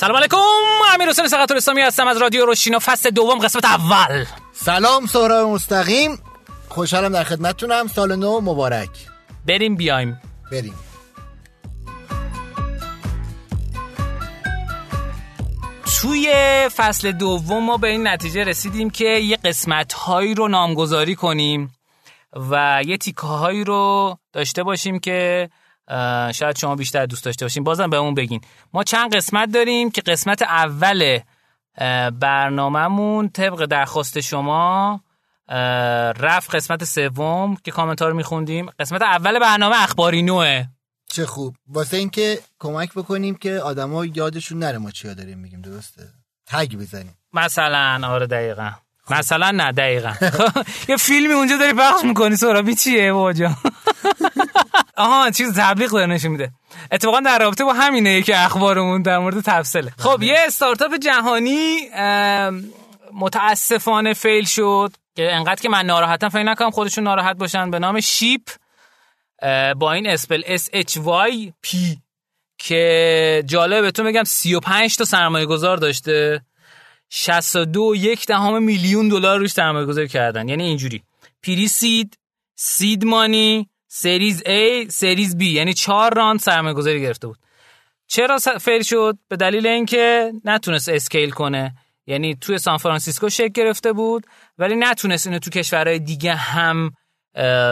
سلام علیکم. امیر حسین سقط الاسلامی هستم از رادیو روشینا فصل دوم قسمت اول. سلام سهراب مستقیم. خوشحالم در خدمتتونم. سال نو مبارک. بریم بیایم. بریم. توی فصل دوم ما به این نتیجه رسیدیم که یه قسمت هایی رو نامگذاری کنیم و یه تیکه هایی رو داشته باشیم که شاید شما بیشتر دوست داشته باشیم بازم به اون بگین. ما چند قسمت داریم که قسمت اول برنامهمون طبق درخواست شما رفت قسمت سوم که کامنتار میخوندیم. قسمت اول برنامه اخباری نوه چه خوب. واسه اینکه کمک بکنیم که آدما یادشون نره ما چیا داریم میگیم درسته؟ تگ بزنیم. مثلا آره دقیقا. مثلا نه دقیقا. یه فیلمی اونجا داری پخش می‌کنی سرابی چیه واجا آها چیز تبلیغ داره نشون میده. اتفاقا در رابطه با همینه که اخبارمون در مورد تفصیله خب بله. یه استارتاپ جهانی متاسفانه فیل شد که انقدر که من ناراحتم فکر نکنم خودشون ناراحت باشن به نام شیپ با این اسپل S H Y P که جالب بهتون بگم 35 تا سرمایه گذار داشته. 62 یک دهم میلیون دلار روش سرمایه گذاری کردن. یعنی اینجوری. pre-seed seed money series A series B. یعنی چهار round سرمایه گذاری گرفته بود. چرا fail شد؟ به دلیل اینکه نتونست scale کنه. یعنی توی سان فرانسیسکو شکل گرفته بود ولی نتونست اینو تو کشورهای دیگه هم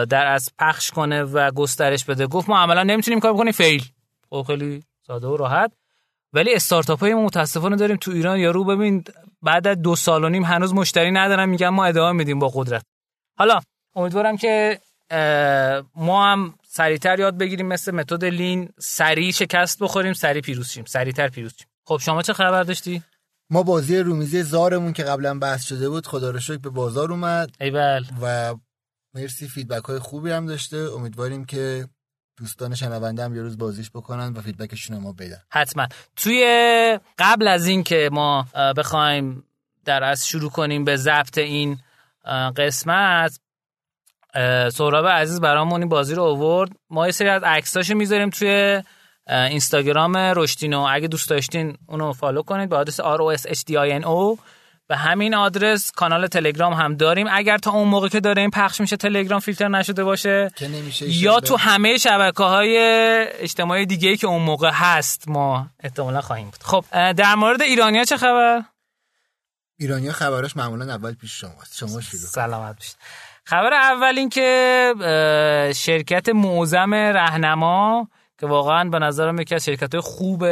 در واقع پخش کنه و گسترش بده. گفت ما عملا نمی‌تونیم کار بکنیم. fail. خب خیلی ساده و راحت. ولی استارتاپ های متاسفانه داریم تو ایران یارو ببین بعد از دو سال و نیم هنوز مشتری ندارن میگن ما ادامه میدیم با قدرت. حالا امیدوارم که ما هم سریعتر یاد بگیریم مثل متد لین سریع شکست بخوریم سریع پیروز شیم سریعتر پیروز شیم. خب شما چه خبر داشتی؟ ما بازی رومیزی زارمون که قبلا بحث شده بود خدا رو شکر به بازار اومد. ایول و مرسی فیدبک های خوبی هم داشته. امیدواریم که دوستان شنونده هم یه روز بازیش بکنن و feedback شون ما بدن. حتما. توی قبل از این که ما بخوایم در واقع شروع کنیم به ضبط این قسمت سهراب عزیز برامون این بازی رو آورد. ما یه سری از عکساشو می‌ذاریم توی اینستاگرام رشدینو اگه دوست داشتین اونو follow کنید با آدرس R O S H D I N O به همین آدرس کانال تلگرام هم داریم. اگر تا اون موقع که داره این پخش میشه تلگرام فیلتر نشده باشه. که نمیشه یا تو همه شبکه های اجتماعی دیگه که اون موقع هست ما احتمالا خواهیم بود. خب در مورد ایرانیا چه خبر؟ ایرانیا خبراش معمولا اول پیش شماست. شما شروع سلامت باشید. خبر اول این که شرکت معظم رهنما که واقعا به نظرم یکی از شرکت های خوب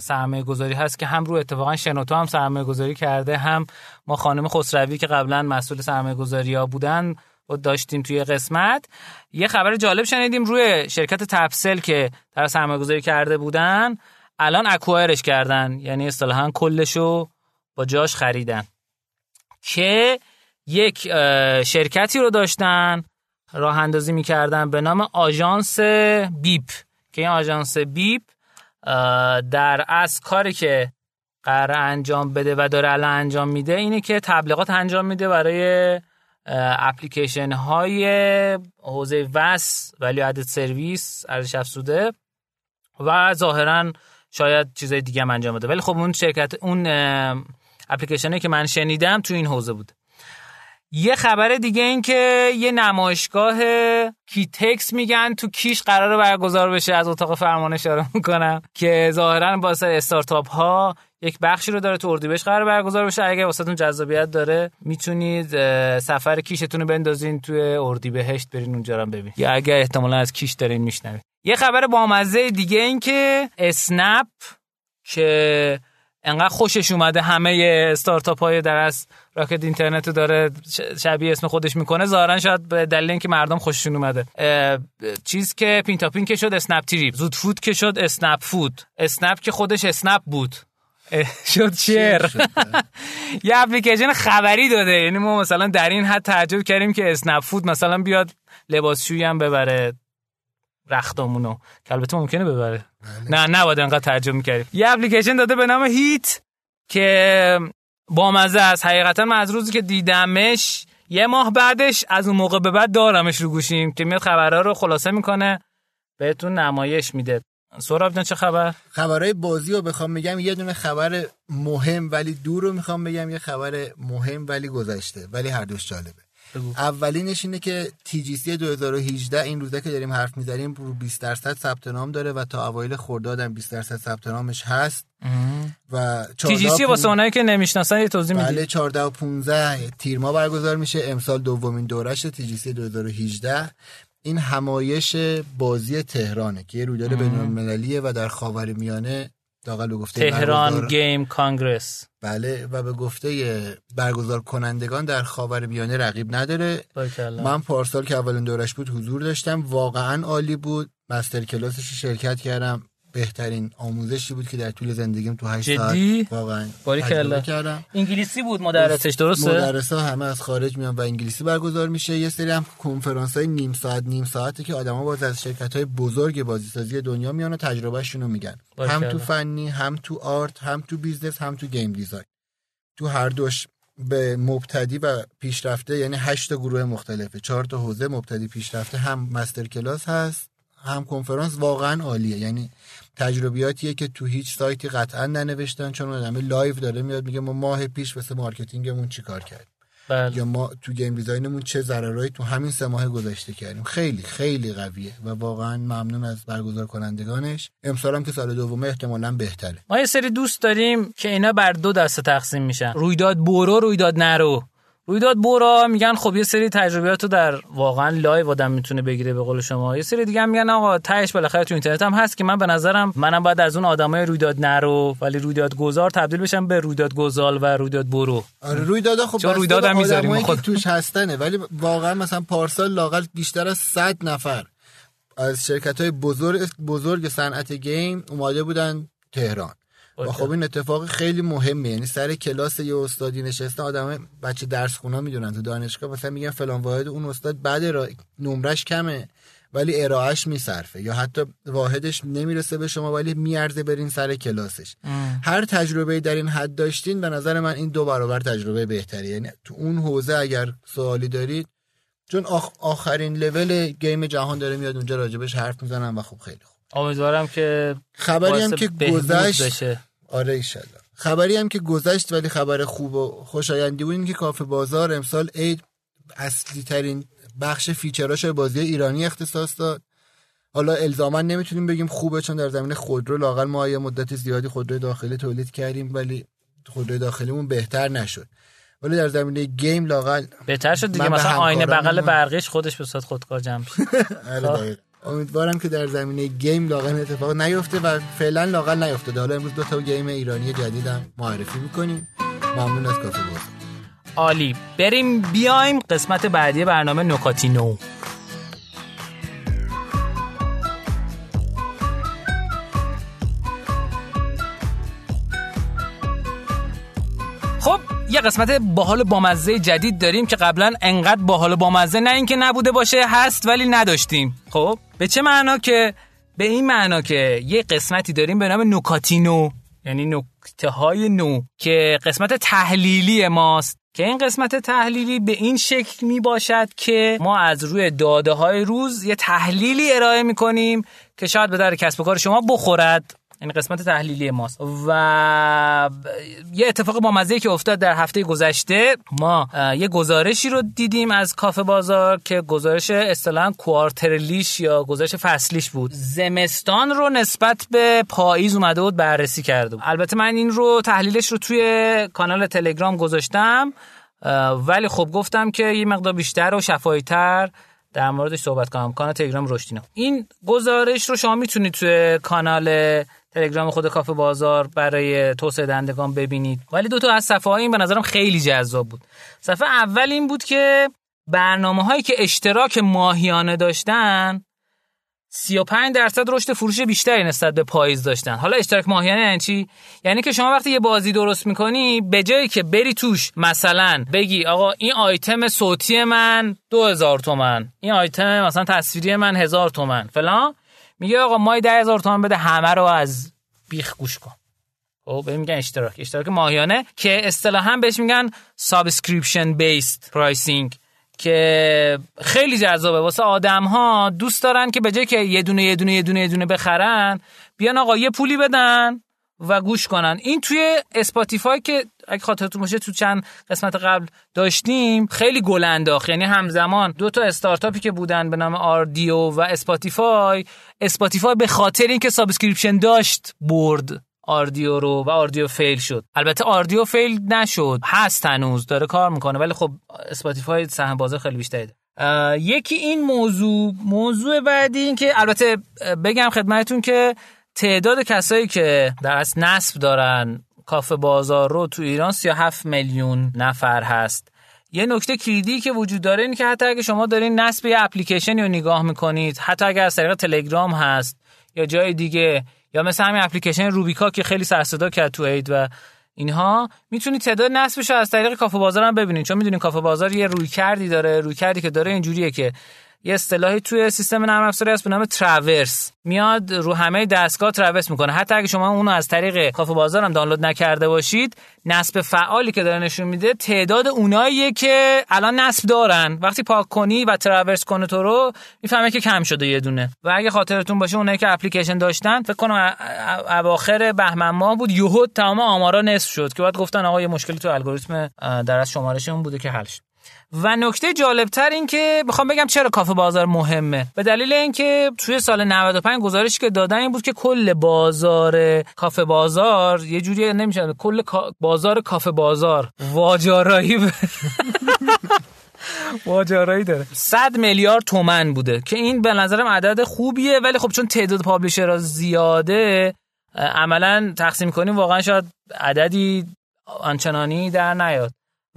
سرمایه گذاری هست که هم رو اتفاقا شنوتو هم سرمایه گذاری کرده هم ما خانم خسروی که قبلا مسئول سرمایه گذاری ها بودن و داشتیم توی قسمت. یه خبر جالب شنیدیم روی شرکت تپسل که در سرمایه گذاری کرده بودن. الان اکوایرش کردن یعنی اصطلاحا کلشو با جاش خریدن. که یک شرکتی رو داشتن راه اندازی می‌کردن به نام آژانس بیپ. که این آژانس بیپ در از کاری که قرار انجام بده و داره الان انجام میده اینه که تبلیغات انجام میده برای اپلیکیشن های حوزه VAS value added service ارزش افزوده و ظاهرا شاید چیزای دیگه هم انجام بده. ولی خب اون شرکت اون اپلیکیشنی که من شنیدم تو این حوزه بود یه خبر دیگه این که یه نمایشگاه کیتکس میگن تو کیش قرار برگزار بشه از اتاق فرمان اشاره می‌کنم که ظاهرا با سر استارتاپ ها یک بخشی رو داره تو اردیبهشت قرار برگزار بشه. اگه واسهتون جذابیت داره می‌تونید سفر کیشتون رو بندازین توی اردیبهشت برین اونجا رو ببین یا اگر احتمالا از کیش دارین میشنوید. یه خبر بامزه دیگه این که اسنپ که انقدر خوشش اومده همه استارتاپ های در واقع Rocket Internet رو داره شبیه اسم خودش می‌کنه. ظاهرا شاید به دلیل اینکه مردم خوششون اومده. چیز که پینتاپین که شد اسنپ تریپ زود فود که شد اسنپ فود. اسنپ که خودش اسنپ بود. شد شیر یه اپلیکیشن خبری داده. یعنی ما مثلا در این حد تعجب کردیم که اسنپ فود مثلا بیاد لباسشویی هم ببره. رختامونو که البته ممکنه ببره. بله. نه نباید انقدر ترجمه می‌کردیم. یه اپلیکیشن داده به نام هیت که با مزه است. حقیقتا من از روزی که دیدمش یه ماه بعدش از اون موقع به بعد دارمش رو گوشیم که میاد خبرها رو خلاصه می‌کنه بهتون نمایش میده. سوراب جان چه خبر؟ خبرهای بازی رو بخوام بگم یه دونه خبر مهم ولی دور رو می‌خوام بگم یه خبر مهم ولی گذشته ولی هر دوش جالبه. اولینش اینه که TGC 2018 این روزه که داریم حرف می‌زنیم رو 20 درصد ثبت نام داره و تا اوایل خرداد هم 20 درصد ثبت نامش هست. و 14 TGC واسه اونایی که نمی‌شناسن یه توضیح بله میدی 14 و 15 تیر ماه برگزار میشه. امسال دومین دورش TGC 2018 این همایش بازی تهرانه که یه رویداد بین‌المللیه و در خاورمیانه داقل به گفته تهران برگزار- گیم کانگرس. بله و به گفته برگزار کنندگان در خاورمیانه رقیب نداره. من پارسال که اولین دورش بود حضور داشتم. واقعا عالی بود. مستر کلاسش رو شرکت کردم. بهترین آموزشی بود که در طول زندگیم تو 8 جدی؟ ساعت واقعا. تجربه کردم. انگلیسی بود مدرسش درسته؟ مدرس ها همه از خارج میان و انگلیسی برگزار میشه. یه سری هم کنفرانس های نیم ساعت نیم ساعته که آدما باز از شرکت های بزرگ بازیسازی دنیا میان و تجربهشون رو میگن. هم تو فنی هم تو art هم تو business هم تو game design. تو هر دوش به مبتدی و پیشرفته یعنی هشت گروه مختلفه. چهار تا حوزه مبتدی پیشرفته. هم master class هست هم کنفرانس. واقعا عالیه. یعنی تجربیاتیه که تو هیچ سایتی قطعا ننوشتن چون آدم live داره میاد میگه ما ماه پیش واسه marketing مون چیکار کرد بله. یا ما تو game design مون چه ضررهایی تو همین سه ماه گذشته کردیم؟ خیلی خیلی قویه و واقعا ممنون از برگزار کنندگانش. امسال هم که سال دومه احتمالا بهتره. ما یه سری دوست داریم که اینا بر دو دسته تقسیم میشن. رویداد برو رویداد نرو. رویداد برو میگن خب یه سری تجربیات رو در واقعا live آدم می‌تونه بگیره به قول شما. یه سری دیگه هم میگن آقا تهش بالاخره تو اینترنت هم هست که من به نظرم منم باید از اون آدمای رویداد نرو ولی رویداد گذار تبدیل بشم به رویداد گذار و رویداد برو. آره رویدادا خب چون رویداد هم می‌ذاریم خود. توش هستنه ولی واقعا مثلا پارسال لاقل بیشتر از 100 نفر از شرکت های بزرگ بزرگ صنعت گیم اومده بودن تهران. و. خب این اتفاق خیلی مهمه. یعنی سر کلاس یه استادی نشسته آدم بچه درس خونا می‌دونن تو دانشگاه. مثلا میگن فلان واحد اون استاد بعد را نمرش کمه ولی ارائهش میصرفه. یا حتی واحدش نمی‌رسه به شما ولی میارزه برین سر کلاسش. هر تجربه در این حد داشتین به نظر من این دو برابر تجربه بهتری یعنی تو اون حوزه اگر سوالی دارید چون آخ- آخرین لول گیم جهان داره میاد اونجا راجبش حرف می‌زنم و خب خیلی خوب. امیدوارم که خبری هم که گذشت بشه. آره ایشالله خبری هم که گذشت ولی خبر خوب و خوشایندی بود این که کافه بازار امسال عید اصلی ترین بخش فیچراش بازی ایرانی اختصاص داد. حالا الزاما نمی‌تونیم بگیم خوبه چون در زمین خودرو لاقل ما یه مدت زیادی خودروی داخلی تولید کردیم ولی خودروی داخلیمون بهتر نشد. ولی در زمینه گیم لاقل بهتر شد دیگه. مثلا آینه بغل برقیش خودش به صورت خودکار جمع شه. امیدوارم که در زمینه گیم این اتفاق نیفته و فعلا لاقل نیفتاده. حالا امروز دو تا گیم ایرانی جدیدم معرفی می‌کنیم. ممنون از کافه بازار عالی. بریم بیایم قسمت بعدی برنامه نکاتی نو. یه قسمت باحال بامزه جدید داریم که قبلا انقدر باحال بامزه نه اینکه نبوده باشه هست ولی نداشتیم. خب؟ به چه معنا که به این معنا که یه قسمتی داریم به نام نکاتینو یعنی نکته های نو که قسمت تحلیلی ماست. که این قسمت تحلیلی به این شکل می باشد که ما از روی داده های روز یه تحلیلی ارائه می کنیم که شاید به در کسب و کار شما بخورد. این قسمت تحلیلی ماست. و یه اتفاق با مزه که افتاد در هفته گذشته ما یه گزارشی رو دیدیم از کافه بازار که گزارش اصطلاحا کوارترلیش یا گزارش فصلیش بود. زمستان رو نسبت به پاییز اومده بود بررسی کرده بود. البته من این رو تحلیلش رو توی کانال تلگرام گذاشتم ولی خب گفتم که یه مقدار بیشتر و شفایتر در موردش صحبت کنم. کانال تلگرام رشدینا این گزارش رو شما می‌تونید توی کانال تلگرام خود کافه بازار برای توسعه دهندگان ببینید. ولی دو تا از صفحه این به نظرم خیلی جذاب بود. صفحه اول این بود که برنامه هایی که اشتراک ماهیانه داشتن 35 درصد رشد فروش بیشتری نسبت به پاییز داشتن. حالا اشتراک ماهیانه یعنی چی؟ یعنی که شما وقتی یه بازی درست می‌کنی به جایی که بری توش مثلا بگی آقا این آیتم صوتی من 2000 تومن این آیتم مثلا تصویری من 1000 تومن فلان. میگه آقا ماهی 10000 تومن بده همه رو از بیخ گوش کن. خب بهم میگن اشتراک. اشتراک ماهیانه که اصطلاحا بهش میگن subscription based pricing که خیلی جذابه. واسه آدم ها دوست دارن که به جای که یه دونه یه دونه یه دونه یه دونه بخرن بیان آقا یه پولی بدن و گوش کنن. این توی اسپاتیفای که اگه خاطرتون باشه تو چند قسمت قبل داشتیم خیلی گل انداخت. یعنی همزمان دو تا استارتاپی که بودن به نام آردیو و اسپاتیفای اسپاتیفای به خاطر اینکه subscription داشت برد آردیو رو و آردیو fail شد. البته آردیو fail نشد هست هنوز داره کار می‌کنه ولی خب اسپاتیفای سهم بازار خیلی بیشتری یکی این موضوع موضوع بعدی این که البته بگم خدمتتون که تعداد کسایی که در اصل نصب دارن کافه بازار رو تو ایران 37 میلیون نفر هست. یه نکته کلیدی که وجود داره این که حتی اگه شما دارین نصب یه اپلیکیشنی رو نگاه می‌کنید حتی اگر از طریق تلگرام هست یا جای دیگه یا مثل همین اپلیکیشن روبیکا که خیلی سر صدا کرد تو اید و اینها می‌تونید تعداد نصبش رو از طریق کافه بازار هم ببینید. چون می‌دونید کافه بازار یه روی کردی داره. روی کردی که داره اینجوریه که یه اصطلاحی توی سیستم نرم افزاری هست به نام تراورس میاد رو همه دستگاه تراورس می‌کنه. حتی اگه شما اونو از طریق کافه بازار هم دانلود نکرده باشید نصب فعالی که داره نشون میده تعداد اوناییه که الان نصب دارن. وقتی پاک کنی و تراورس کنه تو رو می‌فهمه که کم شده یه دونه. و اگه خاطرتون باشه اونایی که اپلیکیشن داشتن فکر کنم اواخر بهمن ماه بود یهو تمام آمارا نصف شد. که بعد گفتن آقا یه مشکلی تو الگوریتم در از شمارش اون بوده که حل شد. و نکته جالبتر این که بخوام بگم چرا کافه بازار مهمه. به دلیل اینکه توی سال 95 گزارشی که دادن این بود که کل بازار کافه بازار یه جوری نمیشه کل بازار کافه بازار واجارایی واجارایی داره. 100 میلیارد تومن بوده که این به نظرم عدد خوبیه ولی خب چون تعداد publisher ها زیاده عملا تقسیم کنیم واقعا شاید عددی آنچنانی در نیاد.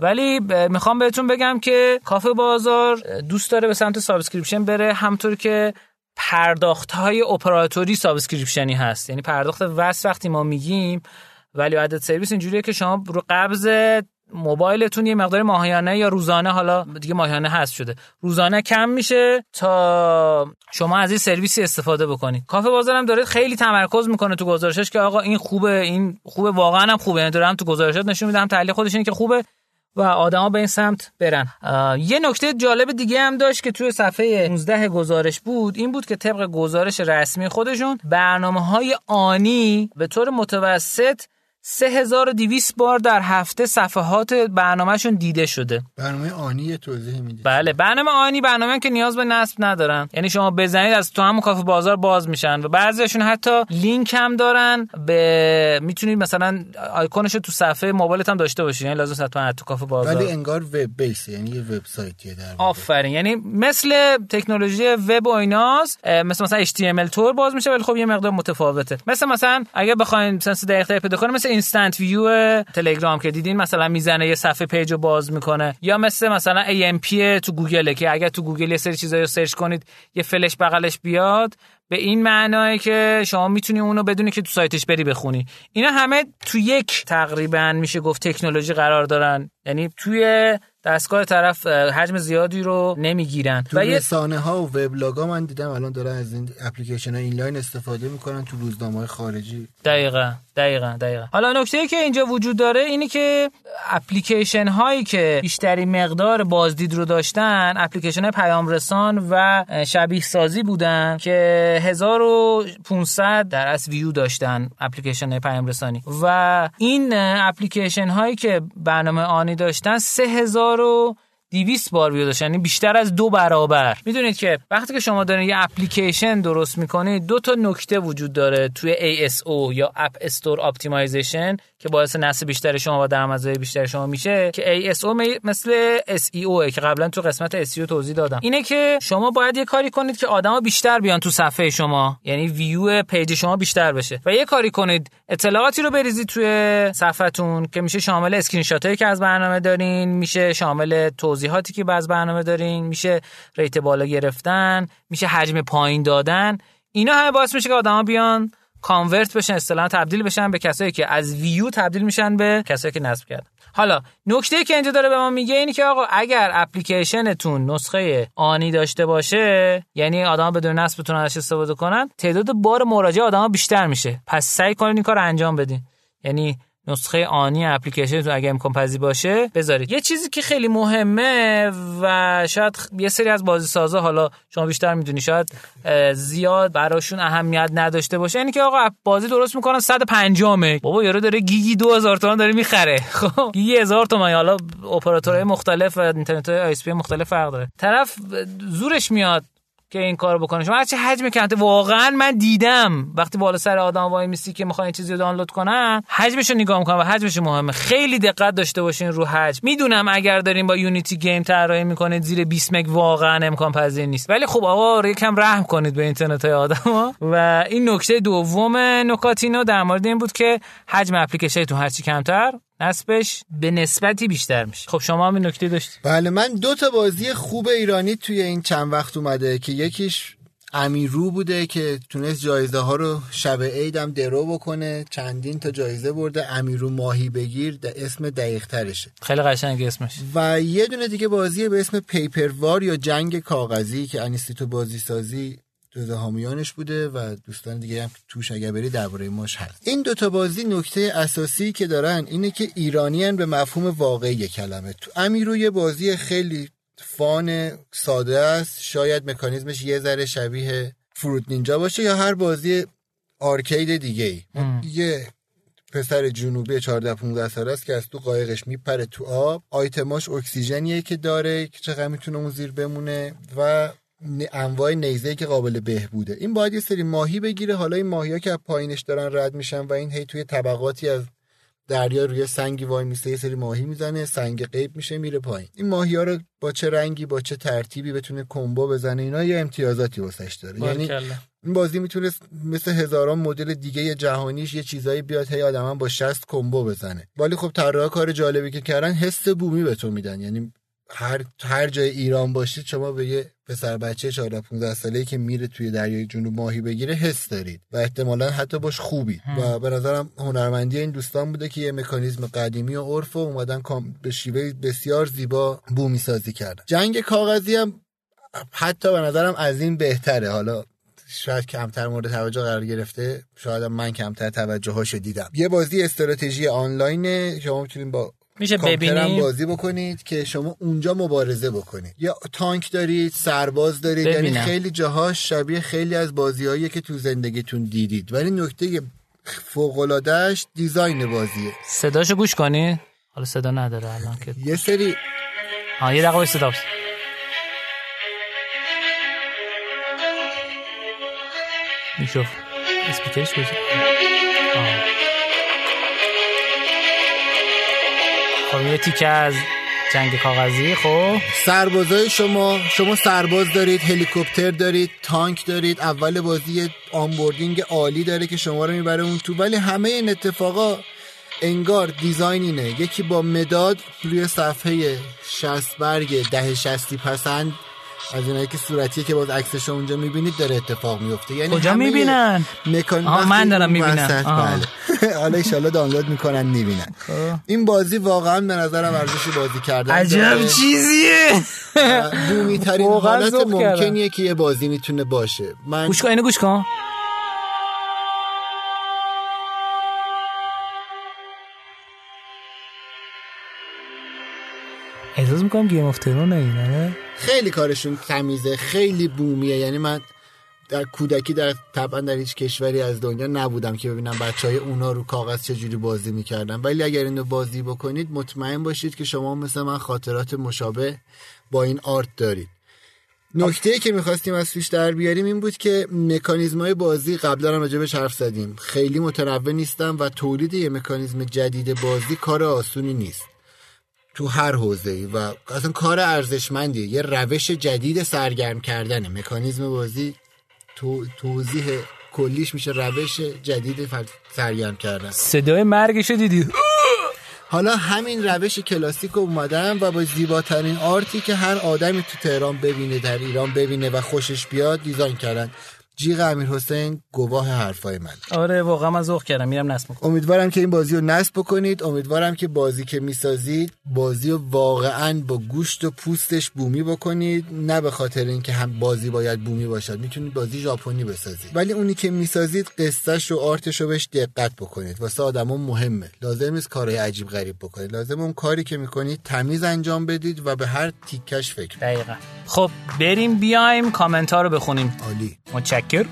ولی می‌خوام بهتون بگم که کافه بازار دوست داره به سمت subscription بره همونطور که پرداخت های اپراتوری subscription ی هست. یعنی پرداخت وصل وقتی ما میگیم ولی عدد سرویس اینجوریه که شما رو قبض موبایلتون یه مقدار ماهیانه یا روزانه حالا دیگه ماهیانه هست شده روزانه کم میشه تا شما از این سرویسی استفاده بکنید. کافه بازار هم داره خیلی تمرکز می‌کنه تو گزارشش که آقا این خوبه این خوبه واقعا هم خوبه. یعنی داره هم تو گزارشات نشون میده هم تحلیل خودش که خوبه. و آدما به این سمت برن. یه نکته جالب دیگه هم داشت که توی صفحه 19 گزارش بود این بود که طبق گزارش رسمی خودشون برنامه های آنی به طور متوسط 3200 بار در هفته صفحات برنامهشون دیده شده. برنامه آنی توضیح میده بله برنامه آنی برنامه که نیاز به نصب ندارن. یعنی شما بزنید از تو همون کافه بازار باز میشن و بعضیشون حتی لینک هم دارن به می‌تونید مثلا آیکونش تو صفحه موبایلت هم داشته باشید. یعنی لازم حتما تو کافه بازار ولی انگار web base یعنی یه وبسایتیه در آفرین. یعنی مثل تکنولوژی وب و ایناست مثل مثلا HTML تور باز میشه ولی خب یه مقدار متفاوته. مثل مثلا اگه بخواید sense دقیق پیدا کنید مثل instant view تلگرام که دیدین مثلا می‌زنه یه صفحه page رو باز می‌کنه. یا مثل مثلا AMP تو گوگل که اگر تو گوگل یه سری چیزایی رو سرچ کنید یه فلش بغلش بیاد به این معناه که شما می‌تونی اونو بدونی که تو سایتش بری بخونی. اینا همه تو یک تقریبا میشه گفت تکنولوژی قرار دارن. یعنی توی دستگاه طرف حجم زیادی رو نمی‌گیرن. تو رسانه ها و وبلاگ من دیدم الان دارن از این اپلیکیشن inline استفاده می‌کنن تو روزنامه های خارجی. دقیقا. دقیقا دقیقا. حالا نکته که اینجا وجود داره اینه که اپلیکیشن هایی که بیشتری مقدار بازدید رو داشتن اپلیکیشن پیام رسان و شبیه سازی بودن که 1500 در از ویو داشتن اپلیکیشن های پیام رسانی و این اپلیکیشن هایی که برنامه آنی داشتن 3000 رو 200 بار ویو داشتن یعنی بیشتر از دو برابر. می‌دونید که وقتی که شما دارین یه اپلیکیشن درست می‌کنید دو تا نکته وجود داره توی ASO یا app store optimization که باعث نصب بیشتر شما و درآمدزایی بیشتر شما میشه که ASO مثل SEO که قبلا تو قسمت SEO توضیح دادم. اینه که شما باید یه کاری کنید که آدما بیشتر بیان تو صفحه شما یعنی view page شما بیشتر بشه. و یه کاری کنید اطلاعاتی رو بریزید توی صفحتون که میشه شامل اسکرین شاتایی که از برنامه دارین میشه شامل توضیحاتی که باز برنامه دارین میشه ریت بالا گرفتن میشه حجم پایین دادن اینا همه باعث میشه که آدما بیان کانورت بشن اصطلاحا تبدیل بشن به کسایی که از ویو تبدیل میشن به کسایی که نصب کردن. حالا نکته که اینجا داره به ما میگه اینه که آقا اگر اپلیکیشنتون نسخه آنی داشته باشه یعنی آدما بدون نصب بتونن ازش استفاده کنن تعداد بار مراجعه آدما بیشتر میشه. پس سعی کنید این کار انجام بدین. یعنی نسخه آنی اپلیکیشن تو اگه امکان پذیر باشه بذارید. یه چیزی که خیلی مهمه و شاید یه سری از بازی سازا حالا شما بیشتر می‌دونی شاید زیاد براشون اهمیت نداشته باشه. یعنی که آقا بازی درست می‌کنن 150 مگ بابا یارو داره گیگی 2000 تومان داره می‌خره. خب گیگی 1000 تومان حالا اپراتورهای مختلف و اینترنت های مختلف فرق داره. طرف زورش میاد. که این کارو بکنه. شما هرچی حجم کنته واقعا من دیدم وقتی بالا سر آدم وای میسی که می‌خوان چیزی رو دانلود کنن حجمش رو نگاه می‌کنن و حجمش مهمه. خیلی دقت داشته باشین رو حجم می‌دونم اگر دارین با یونیتی game طراحی می‌کنید زیر 20 مگ واقعا امکان پذیر نیست. ولی خب آقا یکم رحم کنید به اینترنت های آدما. و این نکته دوم نکاتینو در مورد این بود که حجم اپلیکیشن تو هرچی کمتر نسبش به نسبتی بیشتر میشه. خب شما هم این نکته داشتید بله من دو تا بازی خوب ایرانی توی این چند وقت اومده که یکیش امیرو بوده که تونست جایزه ها رو شب عیدم درو بکنه. چندین تا جایزه برده. امیرو ماهی بگیر. ده اسم دقیق ترشه. خیلی قشنگ اسمش. و یه دونه دیگه بازی به اسم پیپروار یا جنگ کاغذی که انیستیتو بازی سازی. جزء حامیانش بوده و دوستان دیگه هم توش اگر بری درباره ماش هست. این دوتا بازی نکته اساسی که دارن اینه که ایرانیان به مفهوم واقعی کلمه. تو امیرو یه بازی خیلی فان ساده است. شاید مکانیزمش یه ذره شبیه فروت نینجا باشه یا هر بازی آرکید دیگه ای یه پسر جنوبی 14 15 ساله است که از تو قایقش میپره تو آب. آیتماش اکسیژنیه که داره که چقدر می‌تونه اون زیر بمونه و انواع نیزه که قابل بهبوده این باید یه سری ماهی بگیره. حالا این ماهی ها که از پایینش دارن رد میشن و این هی توی طبقاتی از دریا روی سنگی وای میسته یه سری ماهی می‌زنه سنگ قیب میشه میره پایین. این ماهی ها رو با چه رنگی با چه ترتیبی بتونه کمبو بزنه؟ اینا یه امتیازاتی واسش داره. یعنی این بازی می‌تونه مثل هزاران مدل دیگه جهانیش یه چیزایی بیاد هی آدما با 60 کمبو بزنه. ولی خب طراح کار جالبی که کردن حس بومی به تو میدن. یعنی هر هر جای ایران باشید شما به یه پسر بچه 14 15 ساله که میره توی دریای جنوب ماهی بگیره حس دارید و احتمالا حتی باش خوبی. و به نظرم هنرمندی این دوستان بوده که یه مکانیزم قدیمی و عرف و اومدن به شیوه بسیار زیبا بومی سازی کردن. جنگ کاغذی هم حتی به نظرم از این بهتره. حالا شاید کمتر مورد توجه قرار گرفته شاید من کمتر توجه هاشو دیدم. یه بازی استراتژی آنلاینه شما می‌تونید با میشه ببینیم. بازی بکنید که شما اونجا مبارزه بکنید. یا تانک دارید سرباز دارید یعنی خیلی جاهاش شبیه خیلی از بازیهایی که تو زندگیتون دیدید. ولی نکته فوق العادهش دیزاین بازیه. صداشو گوش کنی؟ حالا صدا نداره الان که. یه سری ها یه دقیقه صدا میشوف اسپیکرش بزن. خب یه تیکه از جنگ کاغذی خب؟ سربازای شما شما سرباز دارید هلیکوپتر دارید تانک دارید اول بازی onboarding عالی داره که شما رو می‌بره اون تو ولی همه این اتفاقا انگار design اینه. یکی با مداد روی صفحه 60 برگ ده شصتی پسند از اینایی که صورتیه که باز عکسش اونجا می‌بینید داره اتفاق میفته یعنی کجا می‌بینن؟ مکان من دارم می‌بینم. بله. حالا ان دانلود می‌کنن می‌بینن. خب. این بازی واقعا به نظرم ارزش بازی کردن عجب چیزیه. بومی ترین حالت ممکنیه که یه بازی می‌تونه باشه. من گوش کن اینو گوش کن. احساس می‌کنم گیم اف ترون اینه خیلی کارشون تمیزه خیلی بومیه. یعنی من در کودکی در طبعا در هیچ کشوری از دنیا نبودم که ببینم بچه های اونا رو کاغذ چجوری بازی می‌کردن. ولی اگر اینو بازی بکنید مطمئن باشید که شما مثل من خاطرات مشابه با این آرت دارید. نکته که می‌خواستیم از توش در بیاریم این بود که مکانیزم های بازی قبلا هم راجبش حرف زدیم. خیلی متنوع نیستن و تولید یه مکانیزم جدید بازی کار آسونی نیست. تو هر حوزه ای و اصلا کار ارزشمندیه یه روش جدید سرگرم کردنه. مکانیزم بازی تو توضیح کلیش میشه روش جدید سرگرم کردن. صدای مرگشو دیدی. حالا همین روش کلاسیک اومدن و با زیباترین آرتی که هر آدمی تو تهران ببینه در ایران ببینه و خوشش بیاد دیزاین کردن. جیغ امیر حسین گواه حرفای من آره واقعا من ذوق کردم میرم نصب می‌کنم. امیدوارم که این بازی رو نصب بکنید. امیدوارم که بازی که می‌سازید بازی رو واقعا با گوشت و پوستش بومی بکنید. نه به خاطر اینکه هم بازی باید بومی باشد می‌تونید بازی ژاپنی بسازید. ولی اونی که می‌سازید قصهش و آرتش رو بهش دقت بکنید. واسه آدما مهمه. لازم نیست کارهای عجیب غریب بکنید. لازم اون کاری که می‌کنید تمیز انجام بدید و به هر تیکش فکر دقیقا. خب بریم بیایم کامنت ها رو بخونیم. عالی. متشکر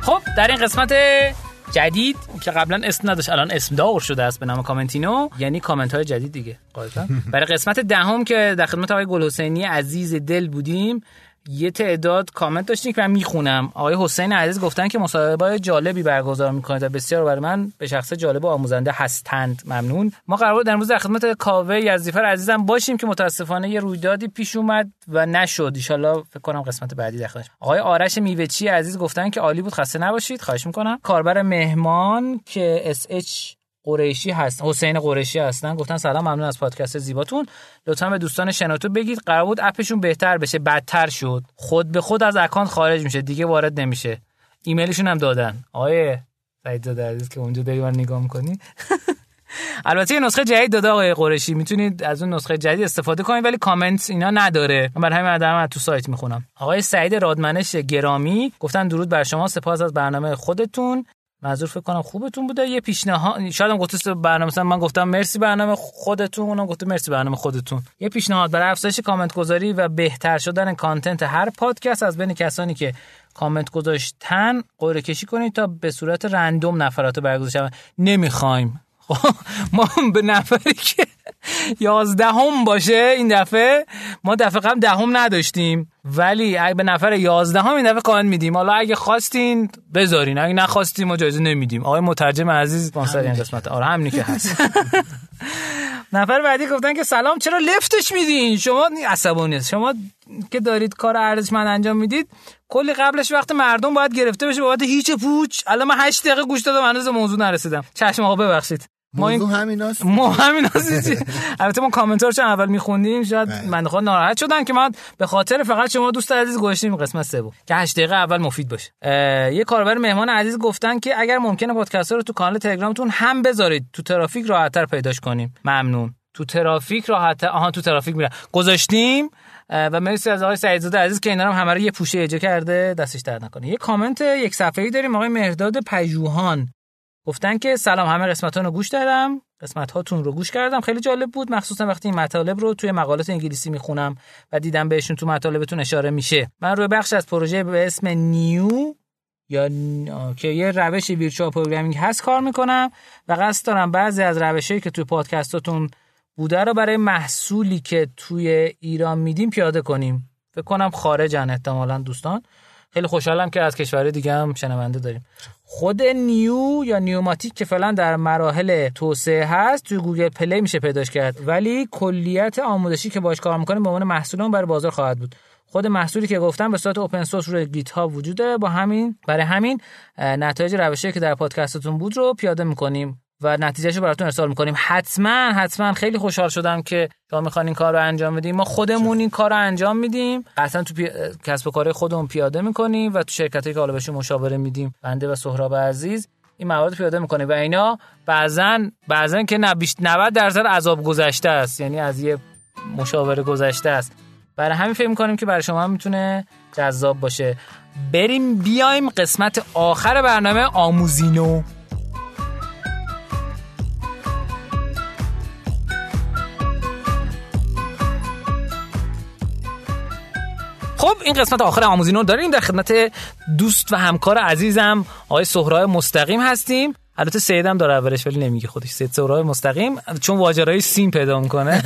خب در این قسمت جدید که قبلا اسم نداشت الان اسم دار شده است به نام کامنتینو. یعنی کامنت های جدید دیگه. قاعدتا. برای قسمت دهم که در خدمت آقای گل حسینی عزیز دل بودیم یه تعداد کامنت داشتیم که من می‌خونم. آقای حسین عزیز گفتن که مصاحبه جالبی برگزار می‌کنید و بسیار برای من به شخص جالب و آموزنده هستند. ممنون. ما قرار بود امروز در خدمت کاوه یزدیفر عزیزم باشیم که متاسفانه یه رویدادی پیش اومد و نشد. ان فکر کنم قسمت بعدی در خدمت آقای آرش میوهچی عزیز گفتن که عالی بود. خسته نباشید. خواهش می‌کنم. کاربر مهمان که اس اچ قریشی هست. حسین قریشی هستن. گفتن سلام ممنون از پادکست زیباتون. لطفا به دوستان شنوتو بگید. قرار بود اپشون بهتر بشه. بدتر شد. خود به خود از اکانت خارج میشه. دیگه وارد نمیشه. ایمیلشون هم دادن. آقای سعید عزیز که اونجا داری من نگاه می‌کنی. البته یه نسخه جدید داده آقای قریشی. می‌تونید از اون نسخه جدید استفاده کنید ولی کامنت اینا نداره. من برای همین آدم تو سایت می‌خونم. آقای سعید رادمنش گرامی. گفتن درود بر شما. سپاس از برنامه خودتون. منظور فکر کنم خوبتون بوده. یه پیشنهاد شاید هم گفته برنامه مثلا من گفتم مرسی برنامه خودتون اونم گفته مرسی برنامه خودتون. یه پیشنهاد برای افزایش کامنت گذاری و بهتر شدن کانتنت هر پادکست از بین کسانی که کامنت گذاشتن قرعه کشی کنید تا به صورت رندوم نفرات برگزار شون نمی‌خوایم خب ما به نفری که یازدهم باشه این دفعه ما دفعه قبل دهم نداشتیم. ولی اگه به نفر یازدهم این دفعه قانون میدیم. حالا اگه خواستین بذارین. اگه نخواستین ما جایزه نمیدیم. آقای مترجم عزیز سپانسر این قسمت. آره همینی که هست. نفر بعدی گفتن که سلام چرا لفتش میدین؟ شما عصبانی شما که دارید کار ارزشمند انجام می‌دید کلی قبلش وقت مردم باید گرفته بشه بابت هیچ پوچ. الان من 8 دقیقه گوش دادم هنوز موضوع نرسیدم. چشم آقا ببخشید. ما این همیناست. ما همیناست. البته ما کامنتار چون اول میخوندیم شاید من خود ناراحت شدن که من به خاطر فقط شما دوست عزیز گذاشتیم قسمت سوم که 8 دقیقه اول مفید باشه. یه کاربر مهمان عزیز گفتن که اگر ممکنه پادکست رو تو کانال تلگرامتون هم بذارید. تو ترافیک راحتتر پیداش کنیم. ممنون. تو ترافیک راحت آها تو ترافیک میره. گذاشتیم. و مرسی از آقای سعیدزاده عزیز که اینا رو همه رو یه پوشه یه جا کرده دستش درد نکنه. یه کامنت یک صفحه‌ای داریم. آقای مهرداد پژوهان. گفتن که سلام همه قسمتان رو گوش دادم. قسمت هاتون رو گوش کردم. خیلی جالب بود. مخصوصا وقتی این مطالب رو توی مقالات انگلیسی می‌خونم و دیدم بهشون تو مطالبتون اشاره میشه. من روی بخش از پروژه به اسم نیو یا که یه روش virtual programming هست کار می‌کنم و قصد دارم بعضی از روشهایی که توی پادکستاتون بوده رو برای محصولی که توی ایران میدیم پیاده کنیم. فکر کنم خارجن احتمالا دوستان. خیلی خوشحالم که از کشور دیگه هم شنونده داریم. خود نیو یا نیوماتیک که فعلا در مراحل توسعه هست توی Google Play میشه پیداش کرد. ولی کلیت آموزشی که باش کار می‌کنیم به عنوان محصول برای بازار خواهد بود. خود محصولی که گفتم به صورت open source روی GitHub وجود داره با همین برای همین نتایج روشی که در پادکستتون بود رو پیاده می‌کنیم. و نتیجهش براتون ارسال می‌کنیم. حتما حتما خیلی خوشحال شدم که شما می‌خوان این کار رو انجام بدیم ما خودمون این کار رو انجام میدیم. اصلا تو پی... کسب و کار خودمون پیاده می‌کنیم و تو شرکتی که حالا بهشون مشاوره میدیم. بنده و سهراب عزیز این موارد پیاده می‌کنیم. و اینا بعضن بعضن که 90 درصد عذاب گذشته است. یعنی از یه مشاوره گذشته است. برای همین فکر می‌کنیم که برای شما هم می‌تونه جذاب باشه. بریم بیایم قسمت آخر برنامه آموزینو. خب این قسمت آخر آموزینو داریم در خدمت دوست و همکار عزیزم آقای سهراب مستقیم هستیم. البته سیدم داره اولش ولی نمیگه خودش. سید سهراب مستقیم چون واجرای سیم پیدا می‌کنه.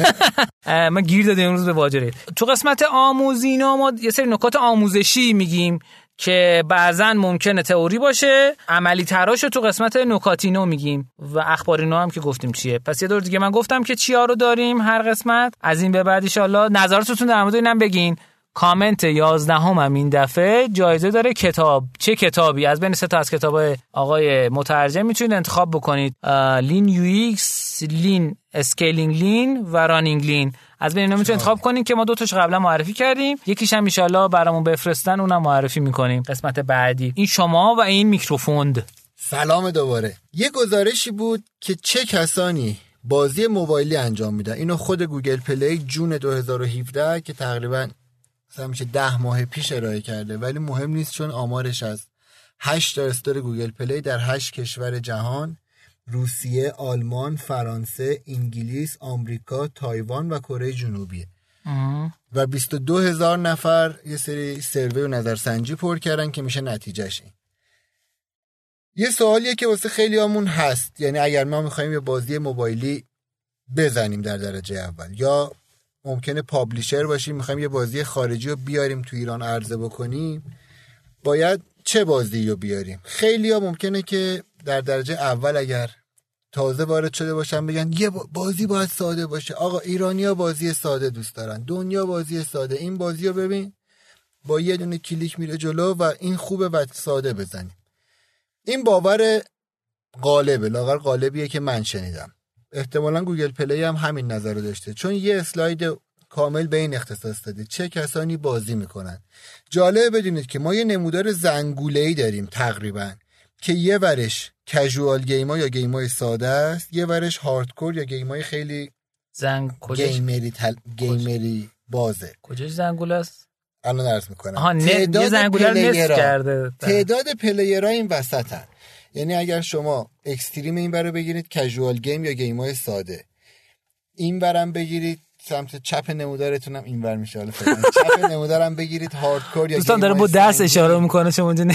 من گیر دادم امروز به واجره. تو قسمت آموزینو ما یه سری نکات آموزشی میگیم که بعضا ممکنه تئوری باشه. عملی تراش تو قسمت نکاتینو میگیم و اخبارینو هم که گفتیم چیه. پس یه دور دیگه من گفتم که چیا رو داریم هر قسمت. از این به بعد ان نظراتتون در مورد اینم بگین. کامنت 11 هم, این دفعه جایزه داره کتاب. چه کتابی؟ از بین سه تا از کتاب آقای مترجم می‌تونید انتخاب بکنید. Lean UX Scaling Lean و Running Lean. از بین اینا می‌تونید انتخاب کنید که ما دو تاش قبلا معرفی کردیم. یکیش هم ان برامون بفرستن اونم معرفی می‌کنیم. قسمت بعدی. این شما و این میکروفون. سلام دوباره. یه گزارشی بود که چه کسانی بازی موبایلی انجام میدن. اینو خود گوگل پلی جون 2017 که تقریبا مثلا میشه ده ماه پیش ارائه کرده ولی مهم نیست چون آمارش از 8 تا استور گوگل پلی در 8 کشور جهان روسیه، آلمان، فرانسه، انگلیس، آمریکا، تایوان و کره جنوبی و 22 هزار نفر یه سری سروی و نظرسنجی پر کردن که میشه نتیجهش این. یه سوالیه که واسه خیلی همون هست یعنی اگر ما می‌خوایم یه بازی موبایلی بزنیم در درجه اول یا ممکنه پابلیشر باشیم می‌خوایم یه بازی خارجی رو بیاریم تو ایران عرضه بکنیم. باید چه بازی رو بیاریم؟ خیلی ها ممکنه که در درجه اول اگر تازه وارد شده باشن بگن یه بازی باید ساده باشه. آقا ایرانیا بازی ساده دوست دارن. دنیا بازی ساده. این بازی رو ببین. با یه دونه کلیک میره جلو و این خوبه و ساده بزنیم. این باور غالبه. لاغر غالبیه که من شنیدم. احتمالا گوگل پلی هم همین نظر رو داشته. چون یه اسلاید کامل به این اختصاص داده. چه کسانی بازی می‌کنن. جالبه بدونید که ما یه نمودار زنگوله ای داریم تقریبا که یه ورش کژوال گیما یا گیمای ساده است یه ورش هاردکور یا گیمای خیلی زنگ گیمری تل... گیمری بازه. کجاش زنگوله است؟ الان عرض می‌کنم. تعداد زنگوله کرده. تعداد پلیرها این وسطن. یعنی اگر شما extreme این برو بگیرید casual game یا game ای ساده. این برم بگیرید سمت چپ نمودارتونم این ور میشه. حالا چپ نمودارم بگیرید hardcore یا دوستان داره با دست اشاره می‌کنه شما اونجا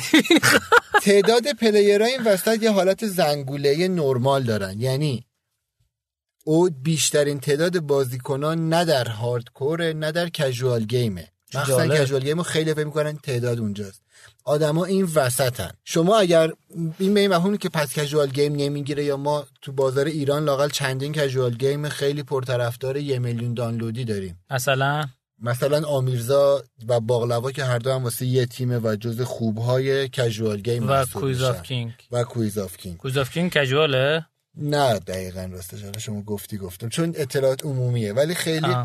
تعداد player ها این وسط یه حالت زنگوله نرمال دارن. یعنی او بیشترین تعداد بازیکنان نه در hardcore نه در casual game ه مثلا casual game خیلی فکر می‌کنن تعداد اونجاست. آدما این وسطن. شما اگر این به این مفهومی که پس casual game نمی‌گیره یا ما تو بازار ایران لاقل چندین casual game خیلی پرطرفدار یه میلیون دانلودی داریم. مثلا؟ مثلا آمیرزا و باقلوا که هر دو هم واسه یه تیمه و جز خوبهای casual game و Quiz of King و Quiz of King Quiz of King casual ه نه دقیقا راستش. شما گفتی گفتم. چون اطلاعات عمومیه. ولی خیلی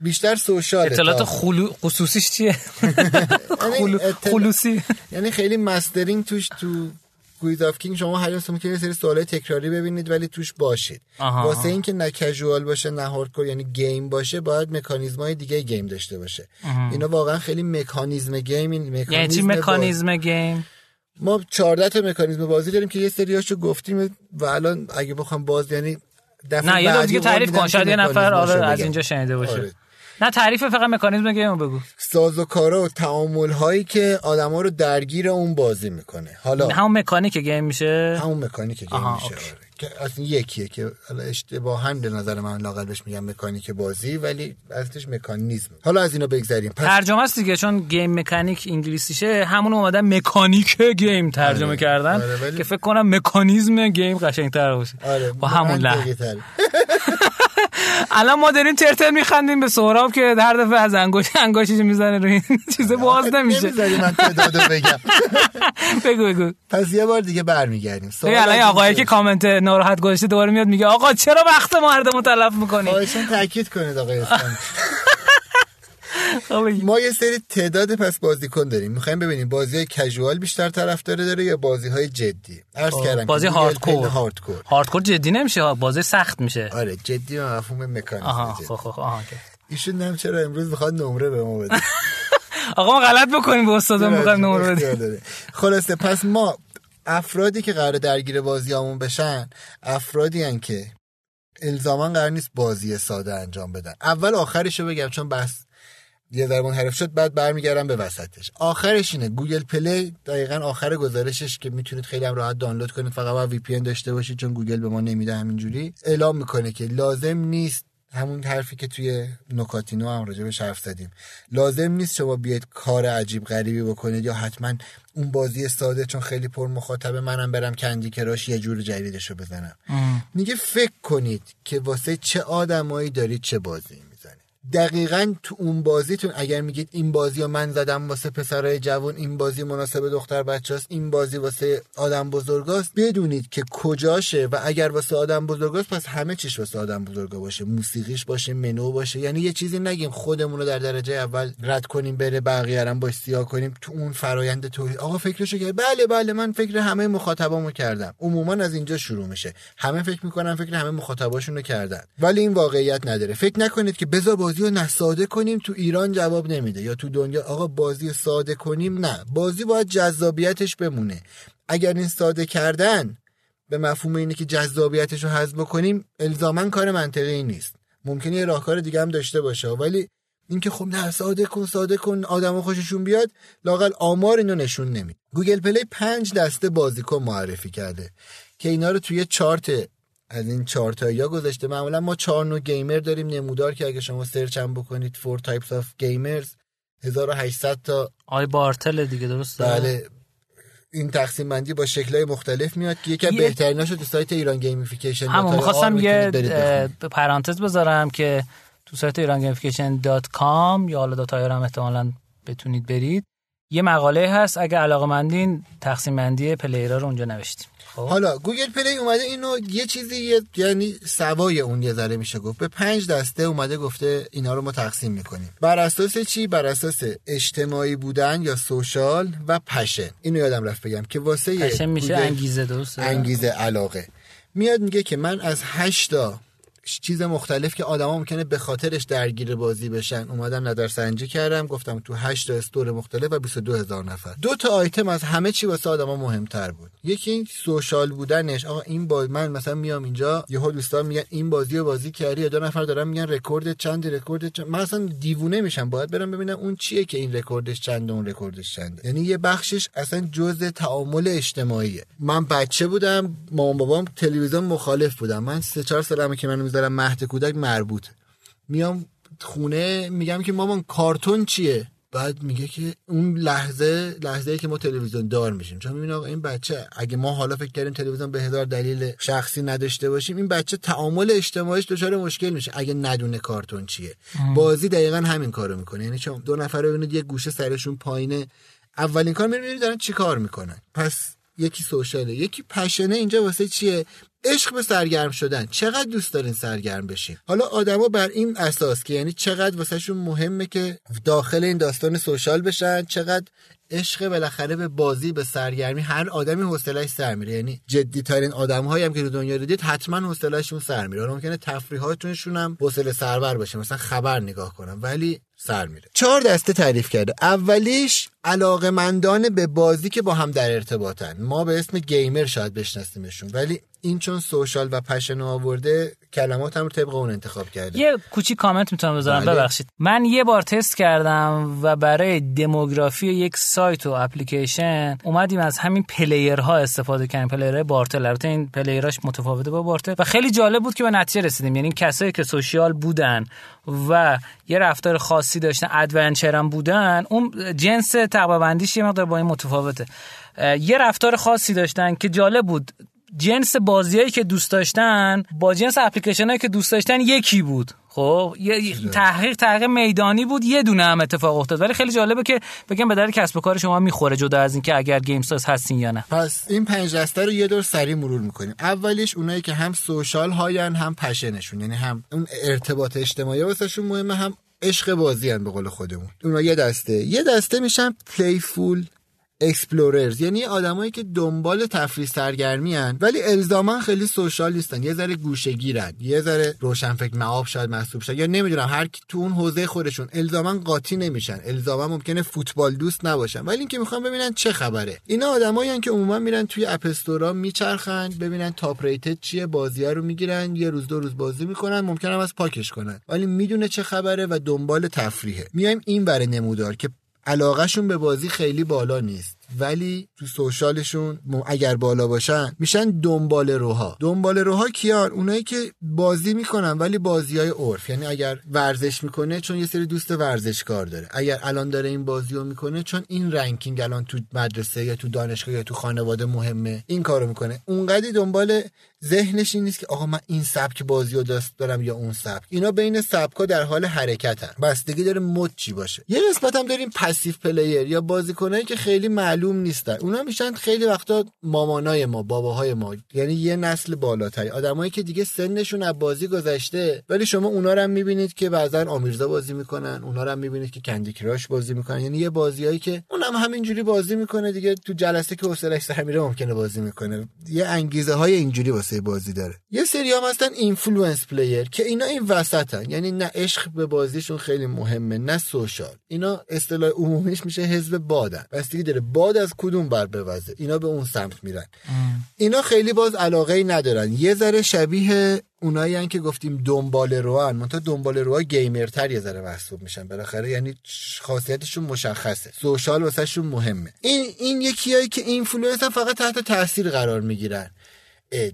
بیشتر social اطلاعات خلو... خصوصیش چیه؟ یعنی خلوصی. یعنی خیلی mastering توش تو Quiz of King شما هر که یه سری سوالای تکراری ببینید ولی توش باشید. واسه اینکه نه casual باشه نه hardcore یعنی game باشه باید مکانیزمای دیگه game داشته باشه. اینا واقعا خیلی مکانیزم game این مکانیزم یعنی چی مکانیزم game؟ ما 14 تا مکانیزم بازی داریم که یه سریاشو گفتیم و الان اگه بخوام باز یعنی نه یه دیگه تعریف کن شاید یه نفر آره از اینجا شنیده باشه. آره. نه تعریف فقط مکانیزم game بگو. سازوکارا و تعامل هایی که آدما رو درگیر اون بازی می‌کنه. حالا همون مکانیک game میشه. همون مکانیک game میشه آره. که اصلا یکیه که حالا اشتباها به نظر من لاقل بهش میگم مکانیک بازی ولی اصلش مکانیزم. حالا از اینا بگذریم. پس... ترجمه است دیگه چون game mechanic انگلیسیشه. همون اومدن مکانیک game ترجمه آره. کردن آره که فکر کنم مکانیزم game قشنگتر باشه. آره. با همون لحن. الان ما داریم ترتر میخندیم به سهراب که هر دفعه از انگوش انگوشش می‌زنه روی این چیز باز نمیشه. من تعدادو بگم. بگو بگو. پس یه بار دیگه برمیگردیم. الان آقایی که کامنت ناراحت گذاشته دوباره میاد میگه آقا چرا وقت مردمو تلف می‌کنی؟ خواهشان تاکید کنید آقای ما یه سری تعداد پس بازیکن داریم. می‌خوایم ببینیم بازی های کژوال بیشتر طرفدار داره یا بازی های جدی؟ عرض کردم بازی هاردکور هاردکور هاردکور جدی نمیشه بازی سخت میشه. آره جدی و مفهوم مکانیک آها خب خب آها ایشون نم چرا امروز می‌خواد نمره به ما بده. آقا ما غلط بکنیم به استادم می‌خوایم نمره بده خلاصه پس ما افرادی که قرار درگیر بازیامون بشن افرادی هن که الزاما قرار نیست بازی ساده انجام بدن. اول آخرشو بگم چون بس یه ضربان حرف شد بعد برمیگردم به وسطش. آخرش اینه گوگل پلی دقیقا آخر گزارشش که می‌تونید خیلی هم راحت دانلود کنید فقط باید وی پی داشته باشید چون گوگل به ما نمیده همینجوری. اعلام می‌کنه که لازم نیست همون حرفی که توی نکاتینو هم راجبش حرف زدیم. لازم نیست شما بیاید کار عجیب غریبی بکنید یا حتما اون بازی ساده چون خیلی پر مخاطب منم برم کندی کراش یه جور جدیدشو بزنم. میگه فکر کنید که واسه چه آدمایی دارید چه بازی دقیقا تو اون بازیتون اگر میگید این بازی رو من زدم واسه پسرای جوان این بازی مناسب دختر بچه هست این بازی واسه آدم بزرگاست بدونید که کجاشه و اگر واسه آدم بزرگاست پس همه چیش واسه آدم بزرگا باشه. موسیقیش باشه منو باشه. یعنی یه چیزی نگیم خودمون رو در درجه اول رد کنیم بره بقیه هم با سیاه کنیم تو اون فرایند تولید. آقا فکرشو کرد بله بله من فکر همه مخاطبامو کردم. عموما از اینجا شروع میشه. همه فکر می‌کنن فکر همه مخاطباشون رو کردن. ولی این واقعیت نداره. فکر نکنید که بذار بازی رو نساده کنیم تو ایران جواب نمیده. یا تو دنیا آقا بازی ساده کنیم نه. بازی باید جذابیتش بمونه. اگر این ساده کردن به مفهوم اینه که جذابیتش رو حذف بکنیم الزاما کار منطقی نیست. ممکنه یه راهکار دیگه هم داشته باشه. ولی اینکه خب نه ساده کن ساده کن آدم خوششون بیاد لاقل آمار اینو نشون نمیده Google Play پنج دسته بازیکن معرفی کرده که اینا رو توی چارت از این چهار یا گذاشته معمولا ما چهار نوع gamer داریم. نمودار که اگه شما سرچ هم بکنید four types of gamers 1800 تا آی بارتل دیگه درسته؟ بله. این تقسیم بندی با شکلهای مختلف میاد که یکی از بهتریناشو تو سایت Iran Gamification همون می‌خواستم یه پرانتز بذارم که تو سایت Iran Gamification dot com یا حالا dot هم احتمالا بتونید برید. یه مقاله هست اگه علاقه مندین تقسیم بندی player ها رو اونجا نوشتیم. خب. حالا Google Play اومده اینو یه چیزی یعنی سوای اون یه ذره میشه گفت. به پنج دسته اومده گفته اینا رو ما تقسیم می‌کنیم. بر اساس چی؟ بر اساس اجتماعی بودن یا social و passion اینو یادم رفت بگم که واسه passion میشه انگیزه درسته؟ انگیزه علاقه. میاد میگه که من از هشتا چیز مختلف که آدما ممکنه به خاطرش درگیر بازی بشن. اومدم نظر سنجی کردم گفتم تو 8 تا store مختلف و 22 هزار نفر. دو تا آیتم از همه چی واسه آدما مهمتر بود. یکی این social بودنش آقا این باز من مثلا میام اینجا یهو دوستان میگن این بازی رو بازی کردی یا دو نفر دارن میگن رکوردت چند رکوردت چند من اصلا دیوونه میشم. باید برم ببینم اون چیه که این رکوردش چند اون رکوردش چنده. یعنی یه بخشش اصلا جزء تعامل اجتماعیه. من بچه بودم مامان بابام تلویزیون مخالف بودم من سه چهار سالمه که می‌ذارم مهد کودک مربوط. میام خونه میگم که مامان کارتون چیه؟ بعد میگه که اون لحظه لحظه ای که ما تلویزیون دار میشیم. چون می‌بینه آقا این بچه اگه ما حالا فکر کردیم تلویزیون به هزار دلیل شخصی نداشته باشیم این بچه تعامل اجتماعیش دچار مشکل میشه. اگه ندونه کارتون چیه. بازی دقیقا همین کارو می‌کنه. یعنی چون دو نفر ببینید یه گوشه سرشون پایینه. اولین کار می‌بینید دارن چیکار می‌کنن. پس یکی سوشاله یکی پشنه. اینجا واسه چیه؟ عشق به سرگرم شدن. چقدر دوست دارین سرگرم بشین. حالا آدما بر این اساس که یعنی چقدر واسهشون مهمه که داخل این داستان سوشال بشن چقدر عشق بالاخره به بازی به سرگرمی هر آدمی حوصله‌اش سر میره. یعنی جدی ترین آدم‌هایی هم که تو دنیا دیدید حتما حوصله‌شون سر میره. ممکنه تفریحاتشون هم حوصله سربر باشه مثلا خبر نگاه کنم ولی سر میره. چهار دسته تعریف کرده. اولیش علاقمندان به بازی که با هم در ارتباطن. ما به اسم گیمر شاید بشناسیمشون ولی این چون سوشال و پشن آورده کلمات هم طبق اون انتخاب کرده. یه کوچیک کامنت می‌تونم بذارم بله. ببخشید. من یه بار تست کردم و برای demography یک سایت و اپلیکیشن اومدیم از همین player ها استفاده کردیم. player های بارتل. البته این player اش متفاوته با بارتل. و خیلی جالب بود که به نتیجه رسیدیم. یعنی کسایی که social بودن و یه رفتار خاصی داشتن adventure بودن اون جنس طبقه بندیش یه مقدار با این متفاوته. یه رفتار خاصی داشتن که جالب بود. جنس بازیایی که دوست داشتن با جنس اپلیکیشن هایی که دوست داشتن یکی بود. خب یه تحقیق تحقیق میدانی بود یه دونه هم اتفاق افتاد. ولی خیلی جالبه که بگم به در کسب و کار شما می‌خوره جدا از اینکه اگر گیم ساز هستین یا نه. پس این پنج دسته رو یه دور سری مرور می‌کنیم. اولیش اونایی که هم سوشال هاین هم پشنشون. یعنی هم اون ارتباط اجتماعی واسهشون مهمه هم عشق بازی هم به قول خودمون. اونا یه دسته. یه دسته میشن پلیفول explorers یعنی آدمایی که دنبال تفریح سرگرمی هن ولی الزاما خیلی social نیستن. یه ذره گوشه‌گیرن. یه ذره روشن فکر مآب شاید محسوب شد یا نمی‌دونم هر کی تو اون حوزه خودشون الزاما قاطی نمیشن. الزاما ممکنه فوتبال دوست نباشن. ولی اینکه می‌خوان ببینن چه خبره. اینا آدمایی که عموما میرن توی app store ا میچرخن ببینن top rated چیه بازی رو می‌گیرن یه روز دو روز بازی می‌کنن ممکنه هم پاکش کنن. ولی می‌دونه چه خبره و دنبال تفریحه. میایم این بره نمودار که علاقهشون به بازی خیلی بالا نیست. ولی تو social شون اگر بالا باشن میشن دنبال روها. دنبال روها کیان؟ اونایی که بازی می‌کنن ولی بازی های عرف. یعنی اگر ورزش می‌کنه چون یه سری دوست ورزشکار داره. اگر الان داره این بازی رو می‌کنه چون این ranking الان تو مدرسه یا تو دانشگاه یا تو خانواده مهمه این کارو می‌کنه. اونقدی دنبال ذهنش این نیست که آقا من این سبک بازی رو دوست دارم یا اون سبک. اینا بین سبکا در حال حرکتن. بستگی داره مد چی باشه. یه قسمت هم داریم passive player یا بازیکنایی که خیلی نیستن. اونا میشن خیلی وقتا مامانای ما باباهای ما یعنی یه نسل بالاتری. آدمایی که دیگه سنشون از بازی گذشته ولی شما اونا رو هم می‌بینید که بعضا آمیرزا بازی می‌کنن اونا رو هم می‌بینید که کندی کراش بازی می‌کنن. یعنی یه بازیایی که اونم همینجوری بازی می‌کنه دیگه. تو جلسه که حوصله‌اش سر میره ممکنه بازی می‌کنه. یه انگیزه های اینجوری واسه بازی داره. یه سری هم هستن influence player که اینا این وسطن. یعنی نه عشق به بازیشون خیلی مهمه نه social. اینا اصطلاح عمومیش میشه حزب بادن. بستگی داره باد از کدوم ور بوزه اینا به اون سمت میرن. اینا خیلی باز علاقه ای ندارن. یه ذره شبیه اونایی که گفتیم دنبال روان منتها دنبال روها gamer تر یه ذره محسوب میشن. بالاخره یعنی خاصیتشون مشخصه. social واسهشون مهمه. این این یکیایی که influence فقط تحت تاثیر قرار می‌گیرن.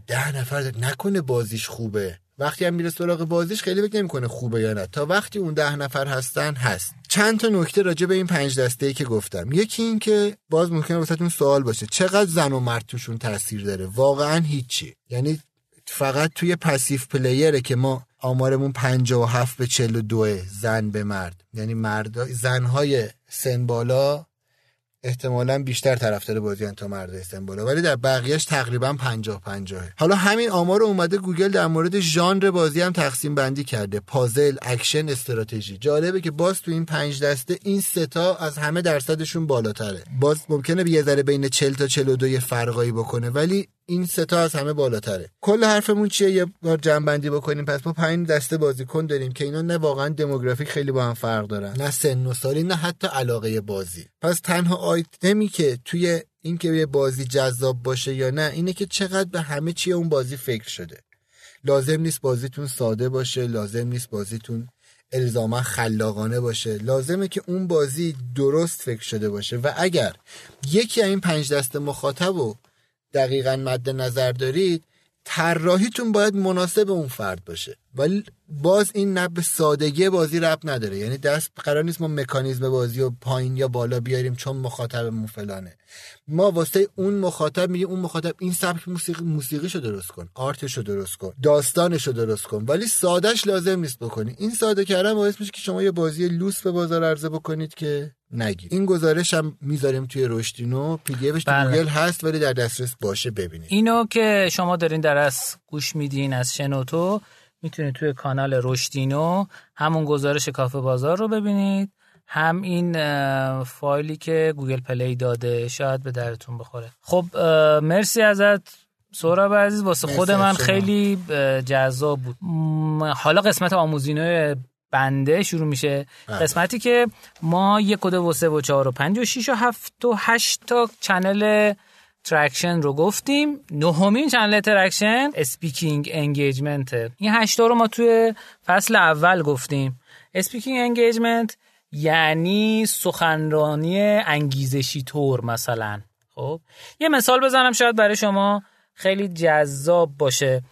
ده نفر بگن بازیش خوبه. وقتی هم میره سراغ بازیش خیلی فکر نمی‌کنه خوبه یا نه. تا وقتی اون ده نفر هستن هست. چند تا نکته راجع به این پنج دسته ای که گفتم. یکی این که باز ممکنه واسهتون سوال باشه. چقدر زن و مرد توشون تاثیر داره؟ واقعا هیچی. یعنی فقط توی passive player ه که ما آمارمون 57 به 42 زن به مرد. یعنی مرد زنهای سن بالا احتمالا بیشتر طرفدار بازی تا مردا معمولا ولی در بقیهش تقریبا 50 50 حالا همین آمار اومده گوگل در مورد ژانر بازی هم تقسیم بندی کرده. puzzle action strategy. جالبه که باز تو این پنج دسته این سه تا از همه درصدشون بالاتره. باز ممکنه یه ذره بین 40 تا 42 یه فرقایی بکنه. ولی این سه تا از همه بالاتره. کل حرفمون چیه؟ یه بار جمع‌بندی بکنیم. پس ما پنج دسته بازیکن داریم که اینا نه واقعا demographic خیلی با هم فرق دارن. نه سن و سالی نه حتی علاقه بازی. پس تنها آیتمی که توی این که یه بازی جذاب باشه یا نه اینه که چقدر به همه چیه اون بازی فکر شده. لازم نیست بازیتون ساده باشه لازم نیست بازیتون الزاما خلاقانه باشه. لازمه که اون بازی درست فکر شده باشه. و اگر یکی این پنج دسته مخاطب دقیقا مد نظر دارید طراحیتون باید مناسب اون فرد باشه. ولی باز این نه به سادگی بازی رب نداره. یعنی دست قرار نیست ما مکانیزم بازی و پایین یا بالا بیاریم چون مخاطبمون فلانه. ما واسه اون مخاطب میگه اون مخاطب این سبک موسیقی موسیقیشو درست کن art شو درست کن داستانشو درست کن. ولی سادهش لازم نیست بکنی. این ساده کردن باعث میشه که شما یه بازی لوس به بازار عرضه بکنید که نگید این گزارش هم می‌ذاریم توی رشدینو PD بله. گوگل هست ولی در دسترس باشه ببینید اینو که شما دارین درس گوش میدین از شنوتو می‌تونید توی کانال رشدینو همون گزارش کافه بازار رو ببینید. هم این فایلی که گوگل پلی داده شاید به درتون بخوره. خب مرسی ازت سهراب عزیز. واسه خود من خیلی جذاب بود. حالا قسمت آموزشی بنده شروع میشه بله. قسمتی که ما یک کد و سه و چهار و پنج و شیش و هفت و هشت تا channel traction رو گفتیم. نهمین channel traction speaking engagement این هشتا رو ما توی فصل اول گفتیم. speaking engagement یعنی سخنرانی انگیزشی طور مثلا. خب یه مثال بزنم شاید برای شما خیلی جذاب باشه.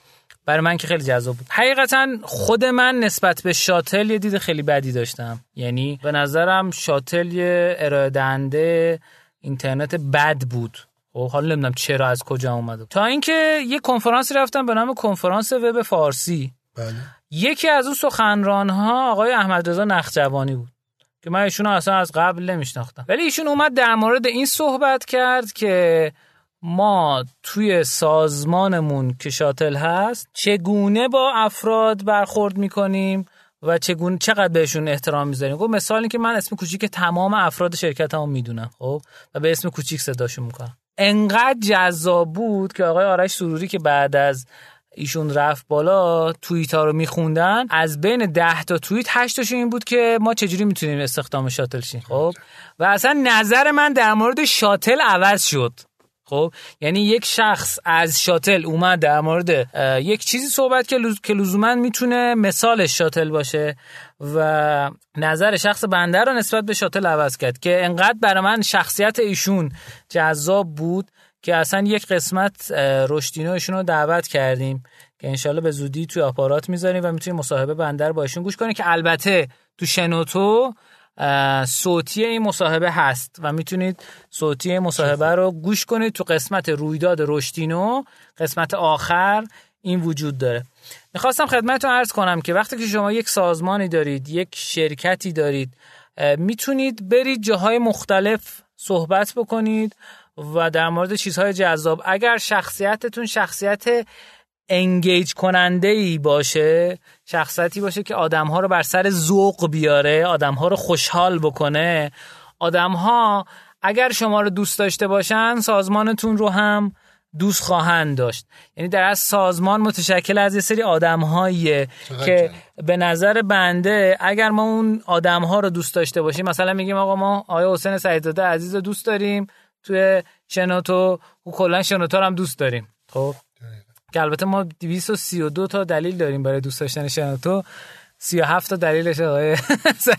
برای من که خیلی جذاب بود. حقیقتا خود من نسبت به شاتل یه دید خیلی بدی داشتم. یعنی به نظرم شاتل یه ارائه دهنده اینترنت بد بود. خب حالا نمی‌دونم چرا از کجا اومده. تا اینکه یه کنفرانسی رفتم به نام کنفرانس وب فارسی. بله. یکی از اون سخنران ها آقای احمد رضا نخجوانی بود. که من ایشون اصلا از قبل نمیشناختم. ولی ایشون اومد در مورد این صحبت کرد که ما توی سازمانمون که شاتل هست چگونه با افراد برخورد می‌کنیم و چگونه چقدر بهشون احترام می‌ذاریم؟ خب مثالی که من اسم کوچیک تمام افراد شرکت هم می‌دونم خب؟ و به اسم کوچیک صداشون می‌کنم. انقدر جذاب بود که آقای آرش سروری که بعد از ایشون رفت بالا توییت ها رو میخوندن از بین ده تا توییت هشت این بود که ما چجوری می‌تونیم استخدام شاتل شیم خب؟ و اصلا نظر من در مورد شاتل عوض شد. خب یعنی یک شخص از شاتل اومد در مورد یک چیزی صحبت که که لزوما می‌تونه مثال شاتل باشه و نظر شخص بنده رو نسبت به شاتل عوض کرد که انقدر برای من شخصیت ایشون جذاب بود که اصلا یک قسمت رشدینو ایشون رو دعوت کردیم که انشالله به زودی توی آپارات می‌ذاریم و می‌تونیم مصاحبه بنده رو با ایشون گوش کنیم که البته تو شنوتو صوتی این مصاحبه هست و می‌تونید صوتی این مصاحبه رو گوش کنید تو قسمت رویداد رشدینو. قسمت آخر این وجود داره. می‌خواستم خدمتتون عرض کنم که وقتی که شما یک سازمانی دارید یک شرکتی دارید می‌تونید برید جاهای مختلف صحبت بکنید و در مورد چیزهای جذاب. اگر شخصیتتون شخصیت انگیج کننده ای باشه شخصیتی باشه که آدم ها رو بر سر ذوق بیاره آدم ها رو خوشحال بکنه. آدم ها اگر شما رو دوست داشته باشن سازمانتون رو هم دوست خواهند داشت. یعنی در از سازمان متشکل از یه سری آدم هاییه که به نظر بنده اگر ما اون آدم ها رو دوست داشته باشیم مثلا میگیم آقا ما آقای حسین سعیدزاده عزیز رو دوست داریم توی شنوتو و کلا شنوتو هم دوست داریم. خب؟ که البته ما 232 تا دلیل داریم برای دوست داشتن شنوتو 37 تا دلیلش آقای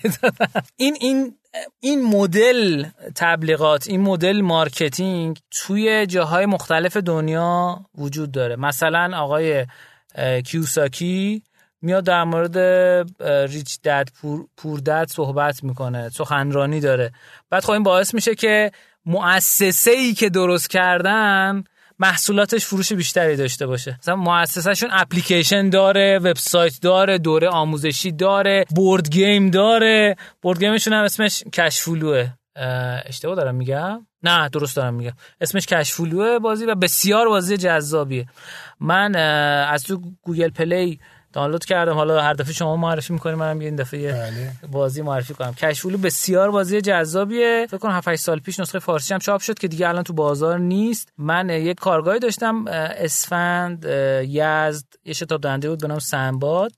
این این این مدل تبلیغات این مدل marketing توی جاهای مختلف دنیا وجود داره. مثلا آقای کیوساکی میاد در مورد Rich Dad Poor, Poor Dad صحبت می‌کنه سخنرانی داره. بعد خب این باعث میشه که مؤسسه ای که درست کردن محصولاتش فروش بیشتری داشته باشه. مثلا مؤسسهشون اپلیکیشن داره وبسایت داره دوره آموزشی داره board game داره. board game شون هم اسمش Cashflow ه اشتباه دارم میگم؟ نه درست دارم میگم. اسمش Cashflow ه بازی و بسیار بازی جذابیه. من از تو Google Play دانلود کردم. حالا هر دفعه شما معرفی می‌کنیم منم این دفعه بله. بازی معرفی کنم. Cashflow بسیار بازی جذابیه. فکر کنم 7 8 سال پیش نسخه فارسی هم چاپ شد که دیگه الان تو بازار نیست. من یک کارگاهی داشتم اسفند یزد یه شتاب دهنده بود به نام سنباد.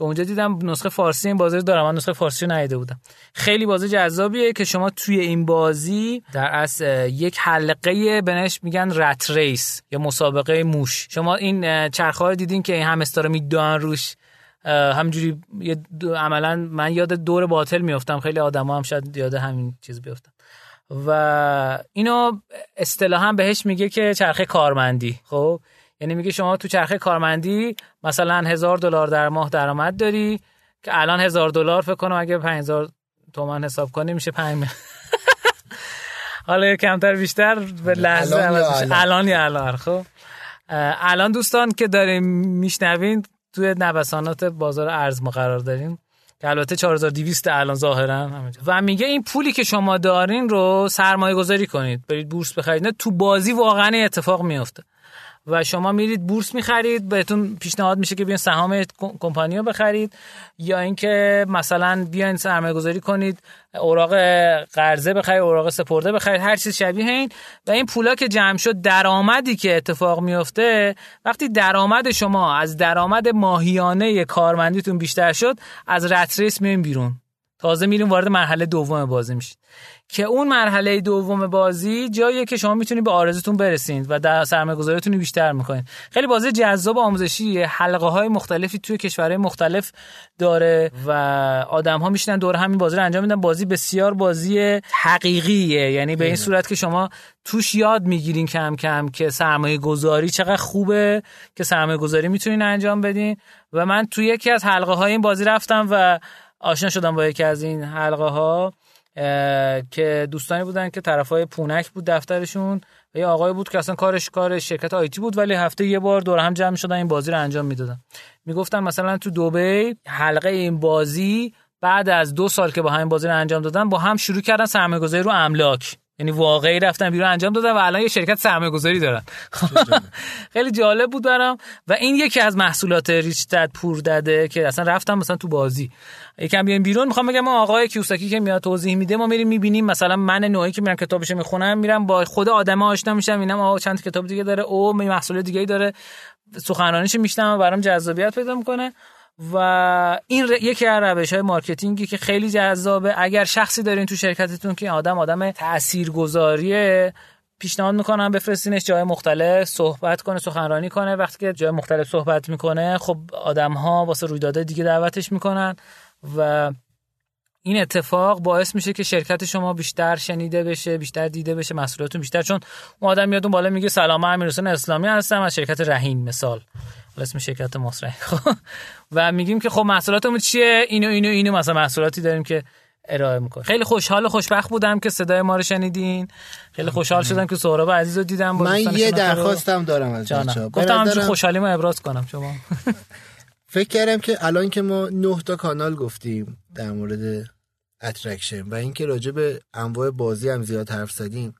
که اونجا دیدم نسخه فارسی این بازی دارم من نسخه فارسی رو ندیده بودم. خیلی بازی جذابیه که شما توی این بازی در از یک حلقه بهش میگن rat race یا مسابقه موش. شما این چرخه رو دیدین که این همسترا میدوان روش همجوری عملا من یاد دور باطل میافتم. خیلی آدما هم شاید یاد همین چیز بیافتم و اینو اصطلاحا بهش میگه که چرخه کارمندی. خب؟ یعنی میگه شما تو چرخه کارمندی مثلا هزار دلار در ماه درآمد داری که الان هزار دلار فکر کنم اگه 5000 تومن حساب کنی میشه 5 حالا کمتر بیشتر به لحظه الان؟ یا الان خب. الان دوستان که داریم میشنوین توی نوسانات بازار ارز ما قرار داریم که البته 4200 الان ظاهرا و میگه این پولی که شما دارین رو سرمایه گذاری کنید. برید بورس بخرید. نه تو بازی واقعا اتفاق میفته و شما میرید بورس می‌خرید بهتون پیشنهاد میشه که بیاین سهام کمپانی رو بخرید. یا اینکه مثلا بیاین سرمایه گذاری کنید اوراق قرضه بخرید اوراق سپرده بخرید هر چیز شبیه این. و این پولا که جمع شد درآمدی که اتفاق میفته وقتی درآمد شما از درآمد ماهیانه کارمندیتون بیشتر شد از رتریس میایم بیرون. تازه میریم وارد مرحله دوم بازی میشید که اون مرحله دوم بازی جاییه که شما می‌تونید به آرزوتون برسید و در سرمایه‌گذاریتون بیشتر می‌کنید. خیلی بازی جذاب آموزشی حلقه های مختلفی توی کشورهای مختلف داره و آدم ها میشنن دور همین بازی رو انجام میدن. بازی بسیار بازی حقیقیه. یعنی به این صورت که شما توش یاد می‌گیرین کم کم که سرمایه گذاری چقدر خوبه که سرمایه گذاری می‌تونین انجام بدین. و من توی یکی از حلقه های این بازی رفتم و آشنا شدم با یکی از این حلقه ها که دوستانی بودن که طرفای پونک بود دفترشون. و یه آقای بود که اصلا کارش کار شرکت آیتی بود ولی هفته یه بار دور هم جمع شدن این بازی رو انجام می‌دادن. می‌گفتن مثلا تو دوبی حلقه این بازی بعد از دو سال که با همین بازی رو انجام دادن با هم شروع کردن سرمایه‌گذاری رو املاک. یعنی واقعی رفتن بیرون انجام دادن و الان یه شرکت سرمایه گذاری دارن. خیلی جالب بود برام. و این یکی از محصولات Rich Dad Poor Dad ه که اصلا رفتم مثلا تو بازی. یکم بیایم بیرون می‌خوام بگم ما آقای کیوساکی که میاد توضیح میده ما میریم می‌بینیم مثلا من نوعی که میرم کتابش می‌خونم میرم با خود آدم آشنا میشم اینم آقا چند کتاب دیگه داره او محصول دیگه داره. سخنرانیش میشنم برام جذابیت پیدا می‌کنه. و این یکی از روش های marketing ی که خیلی جذابه. اگر شخصی دارین تو شرکتتون که آدم آدم تاثیرگذاریه پیشنهاد می‌کنم بفرستینش جای مختلف صحبت کنه سخنرانی کنه. وقتی که جای مختلف صحبت می‌کنه خب آدم ها واسه رویدادهای دیگه دعوتش می‌کنن و این اتفاق باعث میشه که شرکت شما بیشتر شنیده بشه بیشتر دیده بشه مسئولیتتون بیشتر. چون اون آدم میاد اون بالا میگه سلام من امیرحسین اسلامی هستم از شرکت رهین مثال. اسم شرکت مصرف خب. و میگیم که خب محصولاتمون چیه؟ اینو اینو اینو مثلا محصولاتی داریم که ارائه می‌کنه خیلی خوشحال و خوشبخت بودم که صدای ما رو شنیدین. خیلی خوشحال شدم که سهراب عزیز رو دیدم. من یه درخواستم دارم از بچه‌ها. گفتم همینجوری خوشحالیمو ابراز کنم شما. فکر کردم که الان که ما نه تا کانال گفتیم در مورد traction و اینکه راجع به انواع بازی هم زیاد حرف زدیم.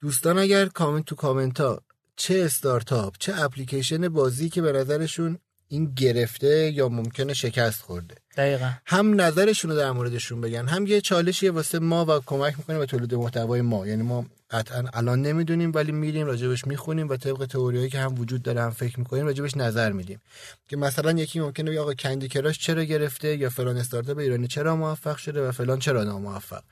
دوستان اگر کامنت تو کامنت ها چه استارتاپ چه اپلیکیشن بازی که به نظرشون این گرفته یا ممکنه شکست خورده. دقیقا. هم نظرشون رو در موردشون بگن هم یه چالشیه واسه ما و کمک می‌کنه به تولید محتوای ما. یعنی ما قطعا الان نمی‌دونیم ولی میریم راجبش می‌خونیم و طبق تئوریایی که هم وجود داره هم فکر می‌کنیم راجبش نظر میدیم. که مثلا یکی ممکنه بگه آقا Candy Crush چرا گرفته یا فلان استارتاپ ایرانی چرا موفق شده و فلان چرا ناموفق.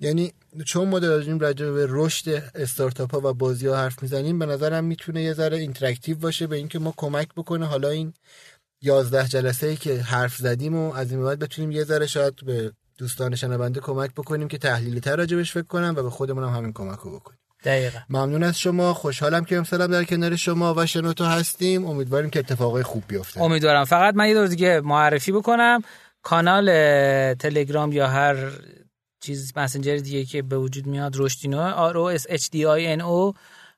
یعنی چون ما داریم راجع به رشد استارتاپ ها و بازی ها حرف می‌زنیم به نظرم می‌تونه یه ذره interactive باشه به اینکه ما کمک بکنه. حالا این یازده جلسه ای که حرف زدیم و از این بعد بتونیم یه ذره شاید به دوستان شنونده کمک بکنیم که تحلیلی تر راجبش فکر کنم و به خودمون هم همین کمک رو بکنیم. دقیقا. ممنون از شما. خوشحالم که امسالم در کنار شما و شنوتو هستیم. امیدواریم که اتفاقای خوب بیفته. امیدوارم. فقط من یه دور دیگه معرفی بکنم. کانال تلگرام یا هر چیز مسنجر دیگه که به وجود میاد رشدینو R S H D I N O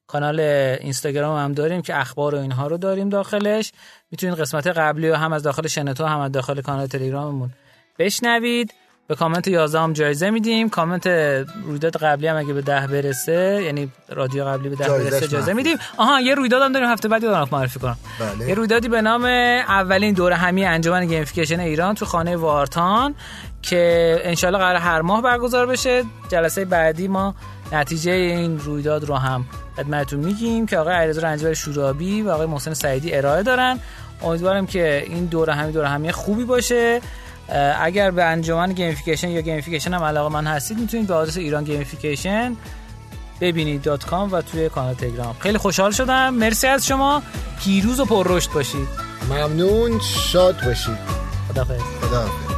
کانال اینستاگرام هم داریم که اخبار و اینها رو داریم داخلش. می‌تونید قسمت قبلی رو هم از داخل شنوتو هم از داخل کانال تلگراممون بشنوید. به کامنت 11 هم جایزه میدیم. کامنت رویداد قبلی هم اگه به ده برسه یعنی رادیو قبلی به ده برسه جایزه میدیم. آها یه رویداد هم داریم. هفته بعدی دارم معرفی کنم. بله. یه رویدادی به نام اولین دوره همی انجمن gamification ایران تو خانه وارتان که انشالله قرار هر ماه برگزار بشه. جلسه بعدی ما نتیجه این رویداد رو هم خدمتتون میگیم که آقای علیرضا رنجبر شورابی و آقای محسن سعیدی ارائه دارن. امیدوارم که این دوره همی دوره همی خوبی باشه. اگر به انجمن gamification یا gamification هم علاقه مند هستید می‌تونید به آدرس Iran Gamification ببینید dot com و توی کانال تلگرام. خیلی خوشحال شدم. مرسی از شما. پیروز و پررشد باشید. ممنون. شاد باشید. خداحافظ. خداحافظ.